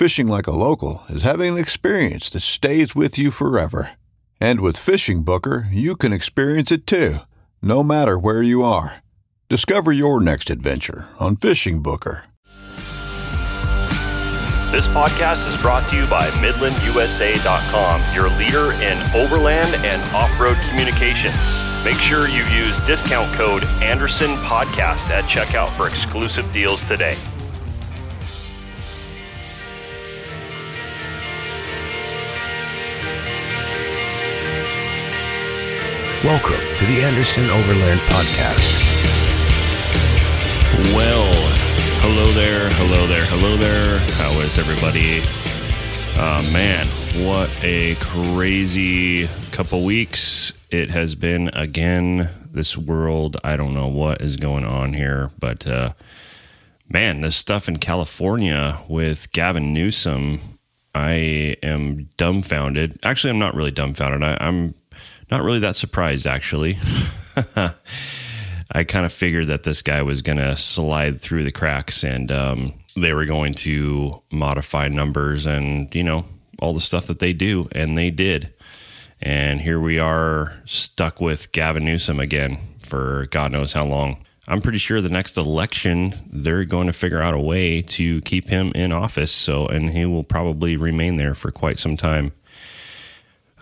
Fishing like a local is having an experience that stays with you forever. And with Fishing Booker, you can experience it too, no matter where you are. Discover your next adventure on Fishing Booker. This podcast is brought to you by MidlandUSA.com, your leader in overland and off road communications. Make sure you use discount code Anderson Podcast at checkout for exclusive deals today. Welcome to the Anderson Overland Podcast. Well, hello there, hello there, hello there. How is everybody? Uh, man, what a crazy couple weeks it has been again. This world, I don't know what is going on here, but uh, man, this stuff in California with Gavin Newsom, I am dumbfounded. Actually, I'm not really dumbfounded. I, I'm not really that surprised, actually. I kind of figured that this guy was going to slide through the cracks and um, they were going to modify numbers and, you know, all the stuff that they do. And they did. And here we are stuck with Gavin Newsom again for God knows how long. I'm pretty sure the next election, they're going to figure out a way to keep him in office. So, and he will probably remain there for quite some time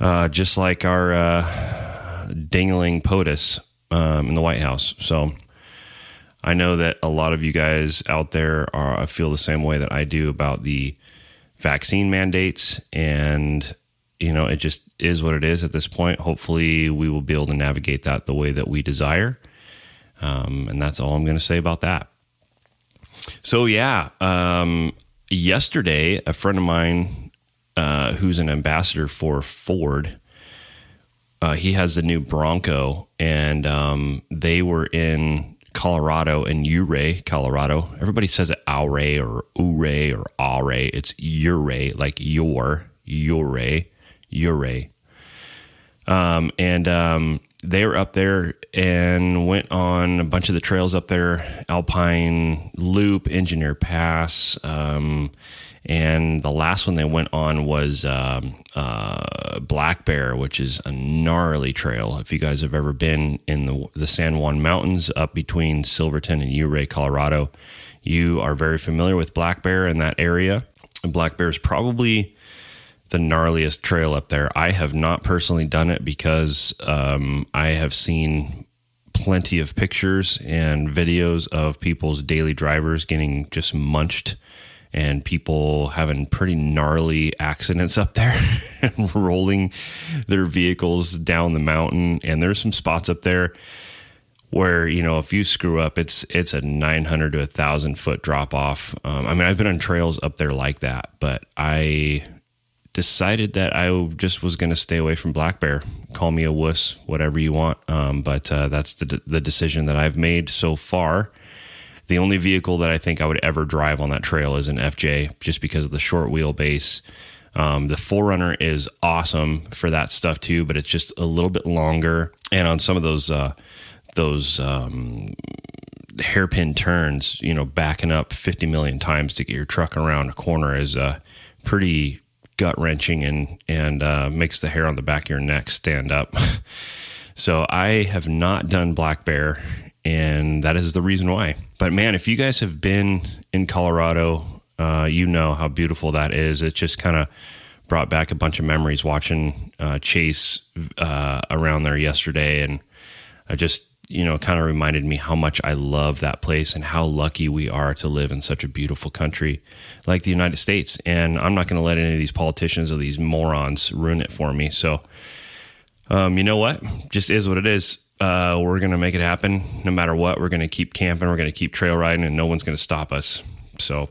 uh, just like our uh, dingling POTUS um, in the White House. So I know that a lot of you guys out there are feel the same way that I do about the vaccine mandates, and you know it just is what it is at this point. Hopefully, we will be able to navigate that the way that we desire, um, and that's all I'm going to say about that. So yeah, um, yesterday a friend of mine uh, who's an ambassador for Ford. Uh, he has a new Bronco, and um, they were in Colorado in Ouray, Colorado. Everybody says it Ouray or Ouray or Ouray. It's Ouray, like your, Ouray, Ouray. Um, and um, they were up there and went on a bunch of the trails up there Alpine Loop, Engineer Pass. Um, and the last one they went on was um, uh, Black Bear, which is a gnarly trail. If you guys have ever been in the, the San Juan Mountains up between Silverton and Ouray, Colorado, you are very familiar with Black Bear in that area. Black Bear is probably the gnarliest trail up there. I have not personally done it because um, I have seen plenty of pictures and videos of people's daily drivers getting just munched and people having pretty gnarly accidents up there and rolling their vehicles down the mountain. And there's some spots up there where you know if you screw up, it's it's a 900 to a thousand foot drop off. Um, I mean, I've been on trails up there like that, but I decided that I just was going to stay away from black bear. Call me a wuss, whatever you want. Um, but uh, that's the the decision that I've made so far. The only vehicle that I think I would ever drive on that trail is an FJ, just because of the short wheelbase. Um, the 4Runner is awesome for that stuff too, but it's just a little bit longer. And on some of those uh, those um, hairpin turns, you know, backing up 50 million times to get your truck around a corner is uh, pretty gut wrenching and and uh, makes the hair on the back of your neck stand up. so I have not done black bear, and that is the reason why. But man, if you guys have been in Colorado, uh, you know how beautiful that is. It just kind of brought back a bunch of memories watching uh, Chase uh, around there yesterday, and I just you know kind of reminded me how much I love that place and how lucky we are to live in such a beautiful country like the United States. And I'm not going to let any of these politicians or these morons ruin it for me. So, um, you know what? Just is what it is. Uh, we're going to make it happen no matter what. We're going to keep camping. We're going to keep trail riding, and no one's going to stop us. So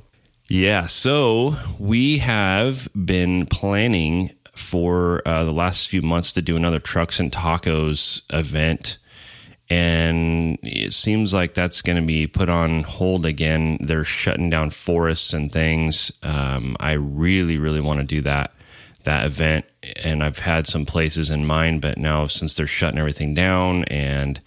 yeah, so we have been planning for uh, the last few months to do another Trucks and Tacos event. And it seems like that's going to be put on hold again. They're shutting down forests and things. Um, I really, really want to do that that event, and I've had some places in mind, but now since they're shutting everything down and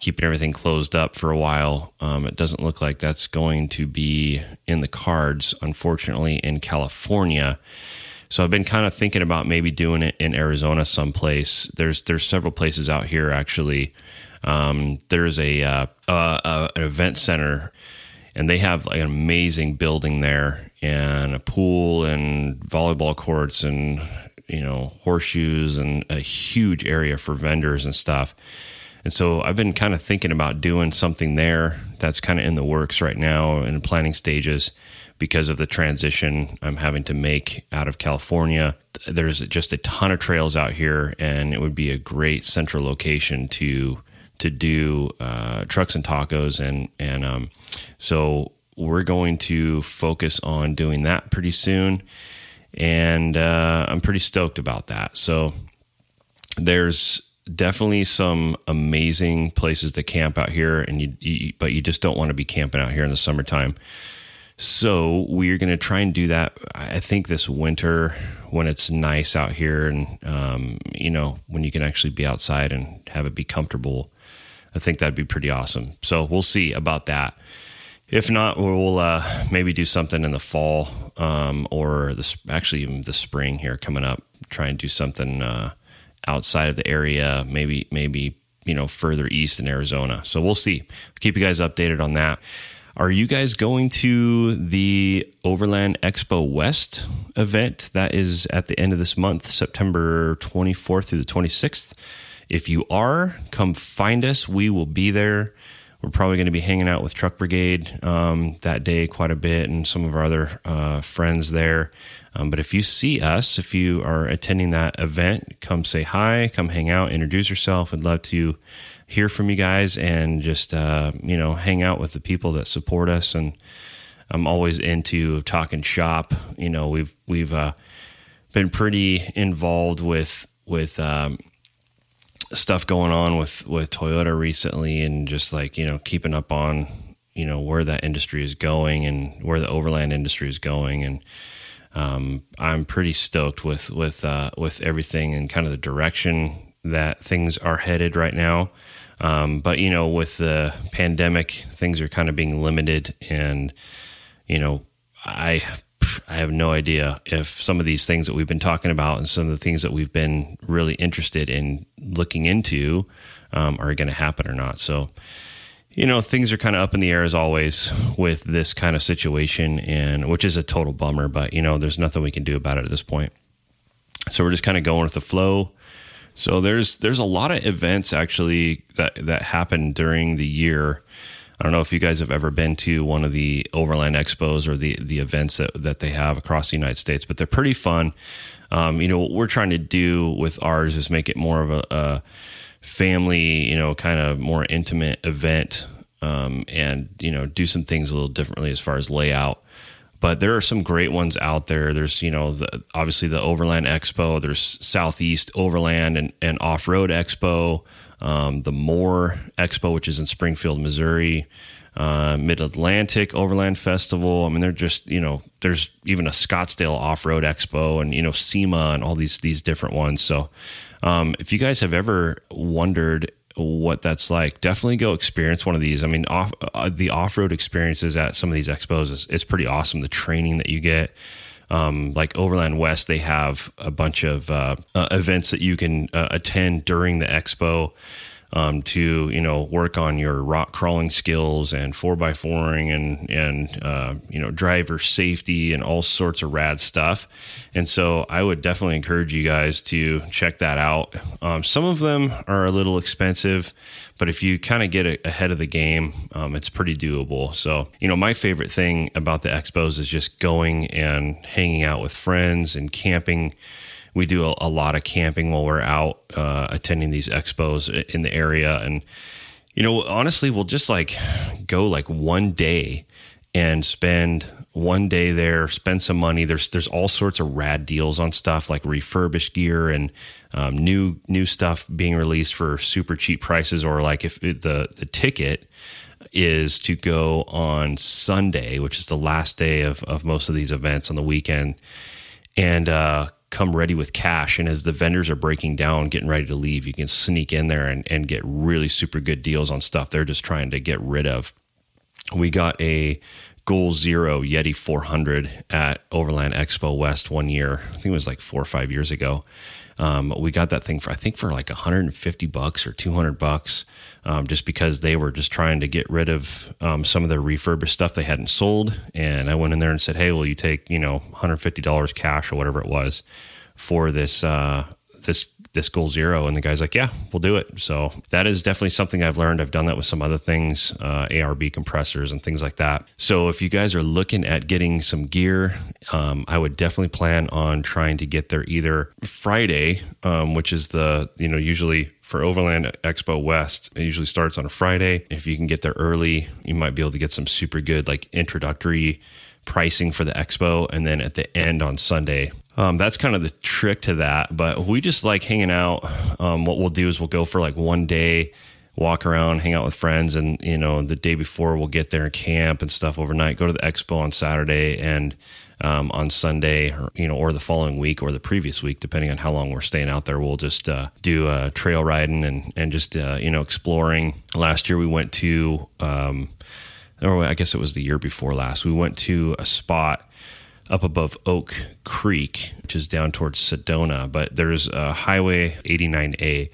keeping everything closed up for a while. Um, it doesn't look like that's going to be in the cards, unfortunately, in California. So I've been kind of thinking about maybe doing it in Arizona someplace. There's there's several places out here actually. Um, there's a uh, uh, an event center, and they have like an amazing building there, and a pool and volleyball courts and you know horseshoes and a huge area for vendors and stuff. And so I've been kind of thinking about doing something there that's kind of in the works right now in planning stages because of the transition I'm having to make out of California. There's just a ton of trails out here, and it would be a great central location to to do uh, trucks and tacos, and and um, so we're going to focus on doing that pretty soon, and uh, I'm pretty stoked about that. So there's definitely some amazing places to camp out here, and you, you but you just don't want to be camping out here in the summertime. So we're going to try and do that. I think this winter when it's nice out here, and um, you know when you can actually be outside and have it be comfortable. I think that'd be pretty awesome. So we'll see about that. If not, we'll uh, maybe do something in the fall um, or this actually even the spring here coming up. Try and do something uh, outside of the area, maybe maybe you know further east in Arizona. So we'll see. keep you guys updated on that. Are you guys going to the Overland Expo West event that is at the end of this month, September 24th through the 26th? If you are, come find us. We will be there. We're probably going to be hanging out with Truck Brigade um, that day quite a bit and some of our other uh, friends there. Um, but if you see us, if you are attending that event, come say hi, come hang out, introduce yourself. I'd love to hear from you guys and just uh, you know hang out with the people that support us. And I'm always into talking shop. You know, we've we've uh, been pretty involved with with um, stuff going on with with Toyota recently, and just like you know keeping up on you know where that industry is going and where the overland industry is going and um, I'm pretty stoked with with uh, with everything and kind of the direction that things are headed right now. Um, but you know, with the pandemic, things are kind of being limited, and you know, I I have no idea if some of these things that we've been talking about and some of the things that we've been really interested in looking into um, are going to happen or not. So you know, things are kind of up in the air as always with this kind of situation, and which is a total bummer. But you know, there's nothing we can do about it at this point. So we're just kind of going with the flow. So there's there's a lot of events actually that that happen during the year. I don't know if you guys have ever been to one of the Overland Expos or the the events that that they have across the United States, but they're pretty fun. Um, you know, what we're trying to do with ours is make it more of a, a family, you know, kind of more intimate event um, and, you know, do some things a little differently as far as layout. But there are some great ones out there. There's, you know, the, obviously the Overland Expo, there's Southeast Overland and, and Off Road Expo, um, the Moore Expo, which is in Springfield, Missouri. uh, Mid Atlantic Overland Festival. I mean, they're just you know, there's even a Scottsdale Off Road Expo, and you know, SEMA, and all these these different ones. So, um, if you guys have ever wondered what that's like, definitely go experience one of these. I mean, off uh, the off road experiences at some of these expos is, is pretty awesome. The training that you get. Um, like Overland West, they have a bunch of uh, uh, events that you can uh, attend during the expo um, to you know work on your rock crawling skills and four by fouring and and uh, you know driver safety and all sorts of rad stuff. And so I would definitely encourage you guys to check that out. Um, some of them are a little expensive, but if you kind of get ahead of the game, um, it's pretty doable. So, you know, my favorite thing about the expos is just going and hanging out with friends and camping we do a, a lot of camping while we're out uh, attending these expos in the area, and you know, honestly, we'll just like go like one day and spend one day there, spend some money. There's there's all sorts of rad deals on stuff like refurbished gear and um, new new stuff being released for super cheap prices, or like if it, the the ticket is to go on Sunday, which is the last day of of most of these events on the weekend, and uh, come ready with cash. And as the vendors are breaking down, getting ready to leave, you can sneak in there and, and get really super good deals on stuff they're just trying to get rid of. We got a Goal Zero Yeti 400 at Overland Expo West one year. I think it was like four or five years ago. Um, we got that thing for I think for like 150 bucks or 200 bucks, um, just because they were just trying to get rid of um, some of their refurbished stuff they hadn't sold. And I went in there and said, "Hey, will you take you know 150 dollars cash or whatever it was for this uh, this this goal zero. And the guy's like yeah we'll do it. So that is definitely something i've learned. I've done that with some other things uh, arb compressors and things like that. So if you guys are looking at getting some gear um, i would definitely plan on trying to get there either friday um, which is the you know usually for Overland Expo West, it usually starts on a Friday. If you can get there early, you might be able to get some super good like introductory pricing for the expo. And then at the end on Sunday um, that's kind of the trick to that. But we just like hanging out. Um, what we'll do is we'll go for like one day, walk around, hang out with friends, and you know the day before we'll get there and camp and stuff overnight. Go to the expo on Saturday and um, on Sunday, or, you know, or the following week or the previous week, depending on how long we're staying out there. We'll just uh, do uh, trail riding and and just uh, you know exploring. Last year we went to, um, or I guess it was the year before last. We went to a spot up above Oak Creek, which is down towards Sedona. But there's a Highway 89A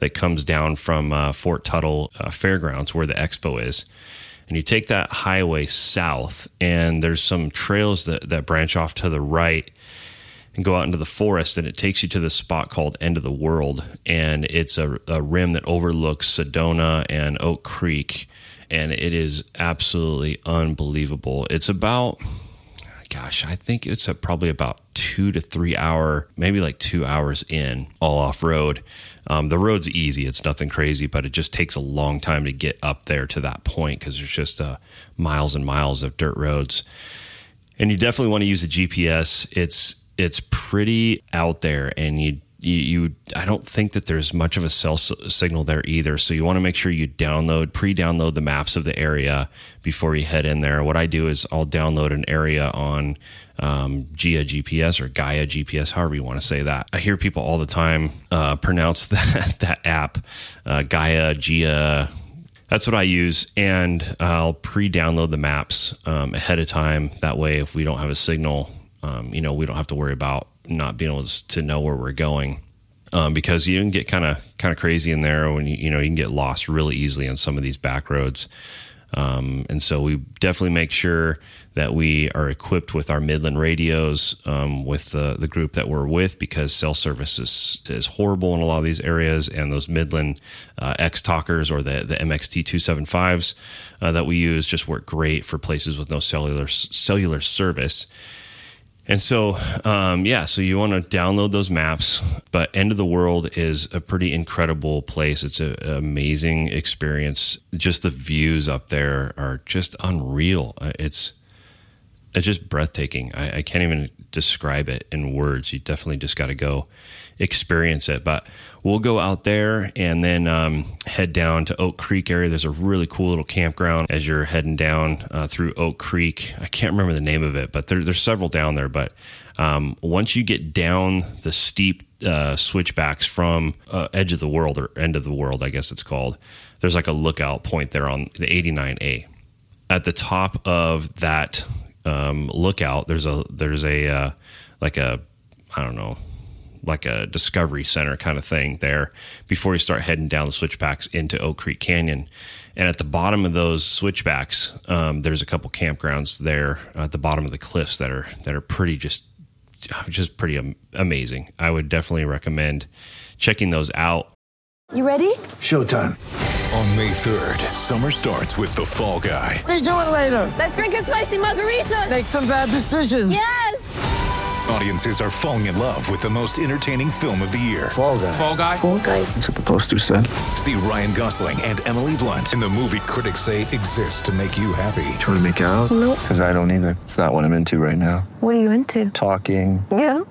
that comes down from uh, Fort Tuttle uh, Fairgrounds where the expo is. And you take that highway south, and there's some trails that, that branch off to the right and go out into the forest, and it takes you to this spot called End of the World. And it's a, a rim that overlooks Sedona and Oak Creek. And it is absolutely unbelievable. It's about gosh, I think it's a, probably about two to three hour, maybe like two hours in, all off road. Um, the road's easy; it's nothing crazy, but it just takes a long time to get up there to that point because there's just uh, miles and miles of dirt roads. And you definitely want to use a GPS. It's it's pretty out there, and you you, you, I don't think that there's much of a cell s- signal there either. So you want to make sure you download, pre-download the maps of the area before you head in there. What I do is I'll download an area on um, Gia GPS or Gaia GPS, however you want to say that. I hear people all the time uh, pronounce that that app, uh, Gaia, Gia. That's what I use, and I'll pre-download the maps um, ahead of time. That way, if we don't have a signal, um, you know, we don't have to worry about not being able to know where we're going. Um, because you can get kind of kind of crazy in there when you you know you can get lost really easily on some of these back roads. Um, and so we definitely make sure that we are equipped with our Midland radios um, with the, the group that we're with because cell service is, is horrible in a lot of these areas. And those Midland uh, X Talkers or the, the MXT 275s uh, that we use just work great for places with no cellular cellular service. And so, um, yeah, so you want to download those maps, but End of the World is a pretty incredible place. It's an amazing experience. Just the views up there are just unreal. Uh, it's it's just breathtaking. I, I can't even describe it in words. You definitely just got to go experience it. But we'll go out there and then um, head down to Oak Creek area. There's a really cool little campground as you're heading down uh, through Oak Creek. I can't remember the name of it, but there, there's several down there. But um, once you get down the steep uh, switchbacks from uh, edge of the world or end of the world, I guess it's called, there's like a lookout point there on the 89A. At the top of that um, lookout, there's a there's a uh, like a I don't know like a discovery center kind of thing there before you start heading down the switchbacks into Oak Creek Canyon. And at the bottom of those switchbacks, um, there's a couple campgrounds there at the bottom of the cliffs that are that are pretty just just pretty am- amazing. I would definitely recommend checking those out. You ready? Showtime. On May 3rd, summer starts with The Fall Guy. Let's do it later. Let's drink a spicy margarita. Make some bad decisions. Yes. Audiences are falling in love with the most entertaining film of the year. Fall guy. Fall Guy. Fall guy. That's what the poster said. See Ryan Gosling and Emily Blunt in the movie critics say exists to make you happy. Trying to make it out? Nope. Because I don't either. It's not what I'm into right now. What are you into? Talking. Yeah.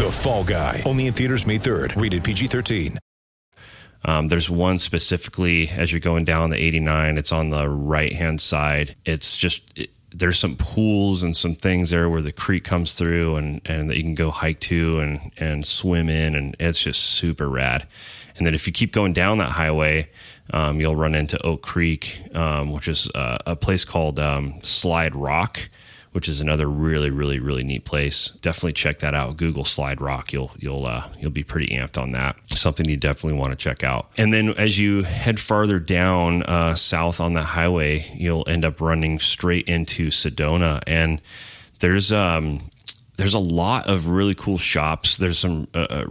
The Fall Guy. Only in theaters May 3rd. Rated PG-13. Um, there's one specifically as you're going down the 89. It's on the right hand side. It's just it, there's some pools and some things there where the creek comes through and and that you can go hike to and and swim in, and it's just super rad. And then if you keep going down that highway, um, you'll run into Oak Creek, um, which is uh, a place called um, Slide Rock which is another really, really, really neat place. Definitely check that out. Google Slide Rock. You'll you'll uh, you'll be pretty amped on that. Something you definitely want to check out. And then as you head farther down uh, south on that highway, you'll end up running straight into Sedona, and there's um there's a lot of really cool shops. There's some uh, uh,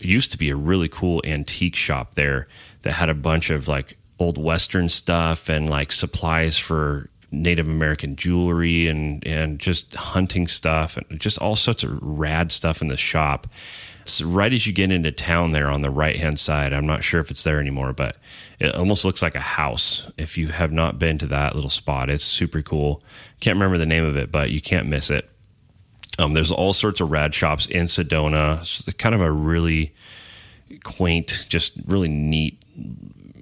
used to be a really cool antique shop there that had a bunch of like old western stuff and like supplies for Native American jewelry and and just hunting stuff and just all sorts of rad stuff in the shop. Right as you get into town there on the right hand side, I'm not sure if it's there anymore, but it almost looks like a house. If you have not been to that little spot, it's super cool. Can't remember the name of it, but you can't miss it. Um, there's all sorts of rad shops in Sedona. It's kind of a really quaint, just really neat,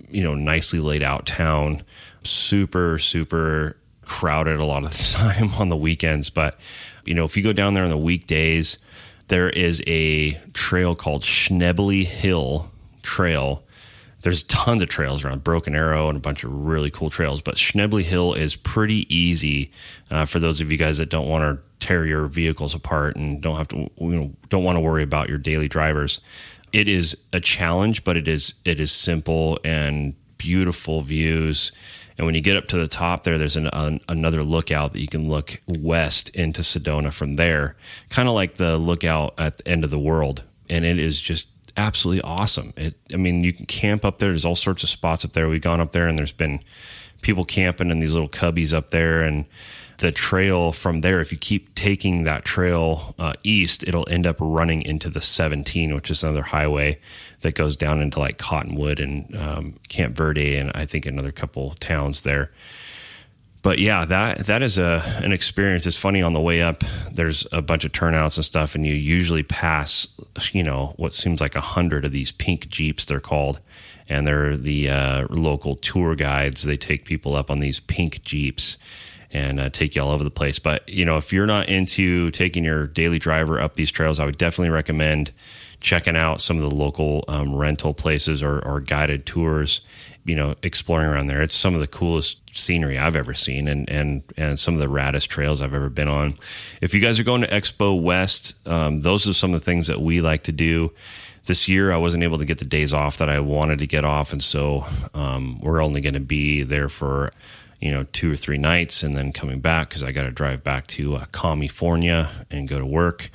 you know, nicely laid out town. Super, super crowded a lot of the time on the weekends. But, you know, if you go down there on the weekdays, there is a trail called Schnebly Hill Trail. There's tons of trails around Broken Arrow and a bunch of really cool trails, but Schnebly Hill is pretty easy uh, for those of you guys that don't want to tear your vehicles apart and don't have to, you know, don't want to worry about your daily drivers. It is a challenge, but it is it is simple and beautiful views. And when you get up to the top there, there's an, an, another lookout that you can look west into Sedona from there, kind of like the lookout at the end of the world. And it is just absolutely awesome. It, I mean, you can camp up there. There's all sorts of spots up there. We've gone up there, and there's been people camping in these little cubbies up there, and the trail from there, if you keep taking that trail uh, east, it'll end up running into the 17, which is another highway that goes down into like Cottonwood and um, Camp Verde, and I think another couple towns there. But yeah, that that is a an experience. It's funny on the way up. There's a bunch of turnouts and stuff, and you usually pass, you know, what seems like a hundred of these pink jeeps. They're called, and they're the uh, local tour guides. They take people up on these pink jeeps and uh, take you all over the place. But you know, if you're not into taking your daily driver up these trails, I would definitely recommend checking out some of the local um, rental places or, or, guided tours. You know, exploring around there. It's some of the coolest scenery I've ever seen, and and and some of the raddest trails I've ever been on. If you guys are going to Expo West, um, those are some of the things that we like to do. This year, I wasn't able to get the days off that I wanted to get off, and so um, we're only going to be there for you know, two or three nights and then coming back because I got to drive back to uh, California and go to work,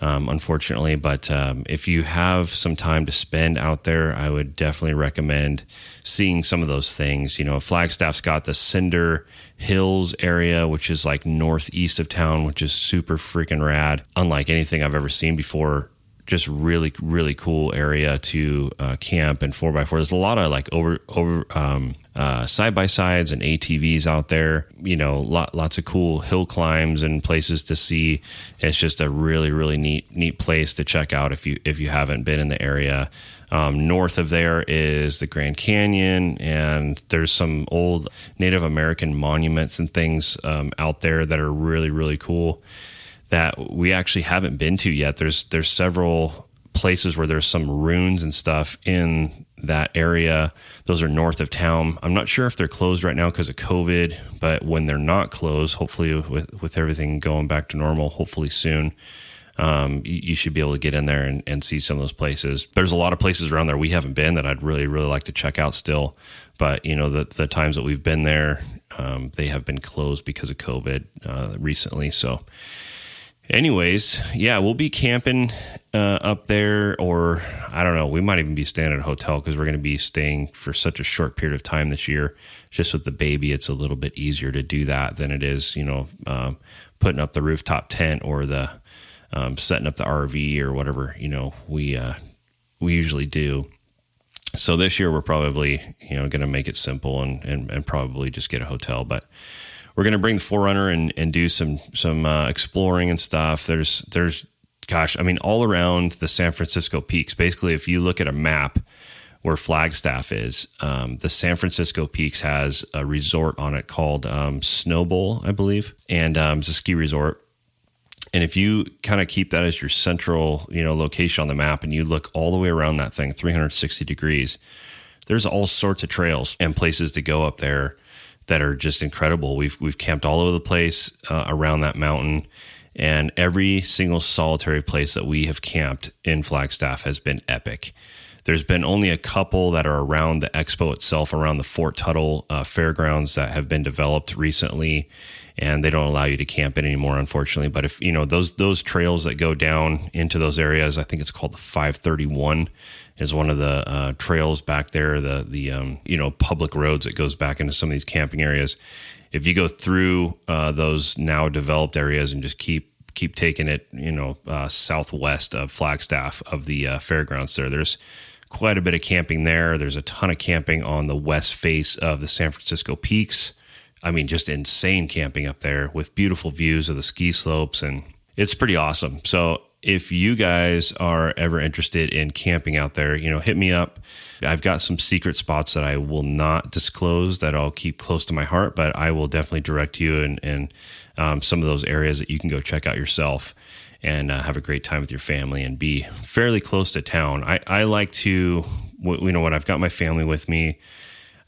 um, unfortunately. But um, if you have some time to spend out there, I would definitely recommend seeing some of those things. You know, Flagstaff's got the Cinder Hills area, which is like northeast of town, which is super freaking rad, unlike anything I've ever seen before just really really cool area to uh, camp and 4x4 there's a lot of like over over um, uh, side by sides and ATVs out there. You know, lot, lots of cool hill climbs and places to see. It's just a really really neat neat place to check out if you if you haven't been in the area. Um, north of there is the Grand Canyon, and there's some old Native American monuments and things um, out there that are really really cool that we actually haven't been to yet. There's there's several places where there's some ruins and stuff in that area. Those are north of town. I'm not sure if they're closed right now because of COVID, but when they're not closed, hopefully with with everything going back to normal, hopefully soon. Um, you, you, should be able to get in there and, and see some of those places. There's a lot of places around there we haven't been that I'd really, really like to check out still. But you know, the the times that we've been there, um, they have been closed because of COVID uh, recently. So, anyways, yeah, we'll be camping uh, up there, or I don't know, we might even be staying at a hotel because we're going to be staying for such a short period of time this year. Just with the baby, it's a little bit easier to do that than it is, you know, um, putting up the rooftop tent or the um, setting up the RV or whatever, you know, we uh, we usually do. So this year we're probably, you know, going to make it simple and, and and probably just get a hotel, but we're going to bring the 4Runner and, and do some some uh, exploring and stuff. There's there's gosh, I mean, all around the San Francisco peaks. Basically, if you look at a map where Flagstaff is, um, the San Francisco peaks has a resort on it called um, Snowbowl, I believe, and um, it's a ski resort. And if you kind of keep that as your central, you know, location on the map, and you look all the way around that thing, 360 degrees, there's all sorts of trails and places to go up there that are just incredible. We've we've camped all over the place uh, around that mountain, and every single solitary place that we have camped in Flagstaff has been epic. There's been only a couple that are around the expo itself, around the Fort Tuttle uh, fairgrounds that have been developed recently, and they don't allow you to camp it anymore, unfortunately. But if you know those those trails that go down into those areas, I think it's called the 531 is one of the uh, trails back there, the the um, you know public roads that goes back into some of these camping areas. If you go through uh, those now developed areas and just keep keep taking it, you know, uh, southwest of Flagstaff of the uh, fairgrounds there, there's quite a bit of camping there. There's a ton of camping on the west face of the San Francisco peaks. I mean, just insane camping up there with beautiful views of the ski slopes, and it's pretty awesome. So if you guys are ever interested in camping out there, you know, hit me up. I've got some secret spots that I will not disclose that I'll keep close to my heart, but I will definitely direct you and and um, some of those areas that you can go check out yourself and uh, have a great time with your family and be fairly close to town. I, I like to, you know, when I've got my family with me,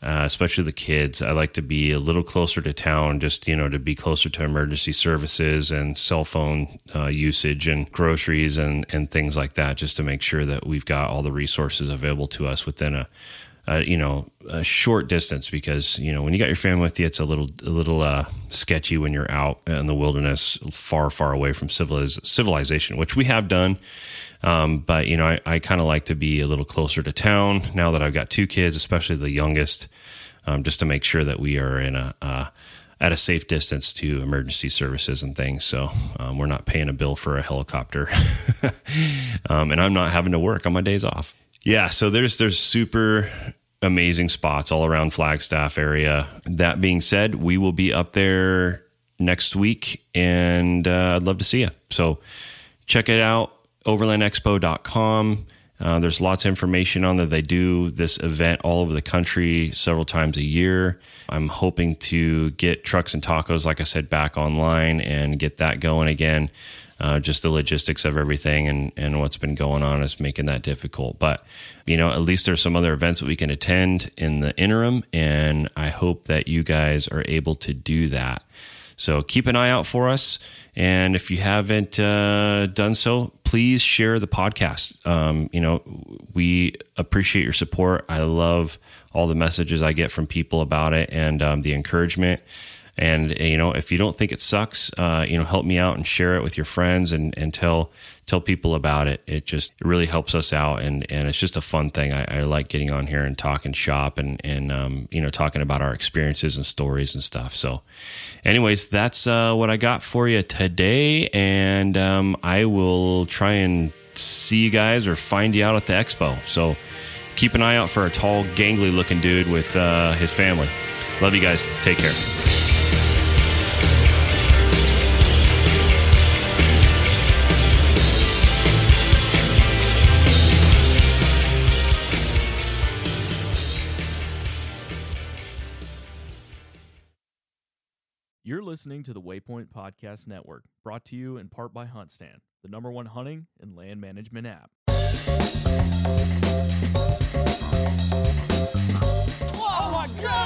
uh, especially the kids. I like to be a little closer to town, just you know, to be closer to emergency services and cell phone uh, usage and groceries and and things like that, just to make sure that we've got all the resources available to us within a. you know, a short distance because you know when you got your family with you, it's a little a little uh, sketchy when you're out in the wilderness, far far away from civiliz- civilization, which we have done. Um, but you know, I, I kind of like to be a little closer to town now that I've got two kids, especially the youngest, um, just to make sure that we are in a uh, at a safe distance to emergency services and things. So um, we're not paying a bill for a helicopter, um, and I'm not having to work on my days off. Yeah, so there's there's super amazing spots all around Flagstaff area. That being said, we will be up there next week, and uh, I'd love to see you. So check it out overlandexpo.com. Uh, there's lots of information on that. They do this event all over the country several times a year. I'm hoping to get Trucks and Tacos, like I said, back online and get that going again. Uh, just the logistics of everything and, and what's been going on is making that difficult. But, you know, at least there's some other events that we can attend in the interim. And I hope that you guys are able to do that. So keep an eye out for us. And if you haven't uh, done so, please share the podcast. Um, you know, we appreciate your support. I love all the messages I get from people about it and um, the encouragement. And you know, if you don't think it sucks, uh, you know, help me out and share it with your friends and and tell tell people about it. It just it really helps us out, and and it's just a fun thing. I, I like getting on here and talking shop and and um, you know talking about our experiences and stories and stuff. So, anyways, that's uh, what I got for you today, and um, I will try and see you guys or find you out at the expo. So keep an eye out for a tall, gangly looking dude with uh, his family. Love you guys. Take care. Listening to the Waypoint Podcast Network, brought to you in part by HuntStand, the number one hunting and land management app. Oh my god!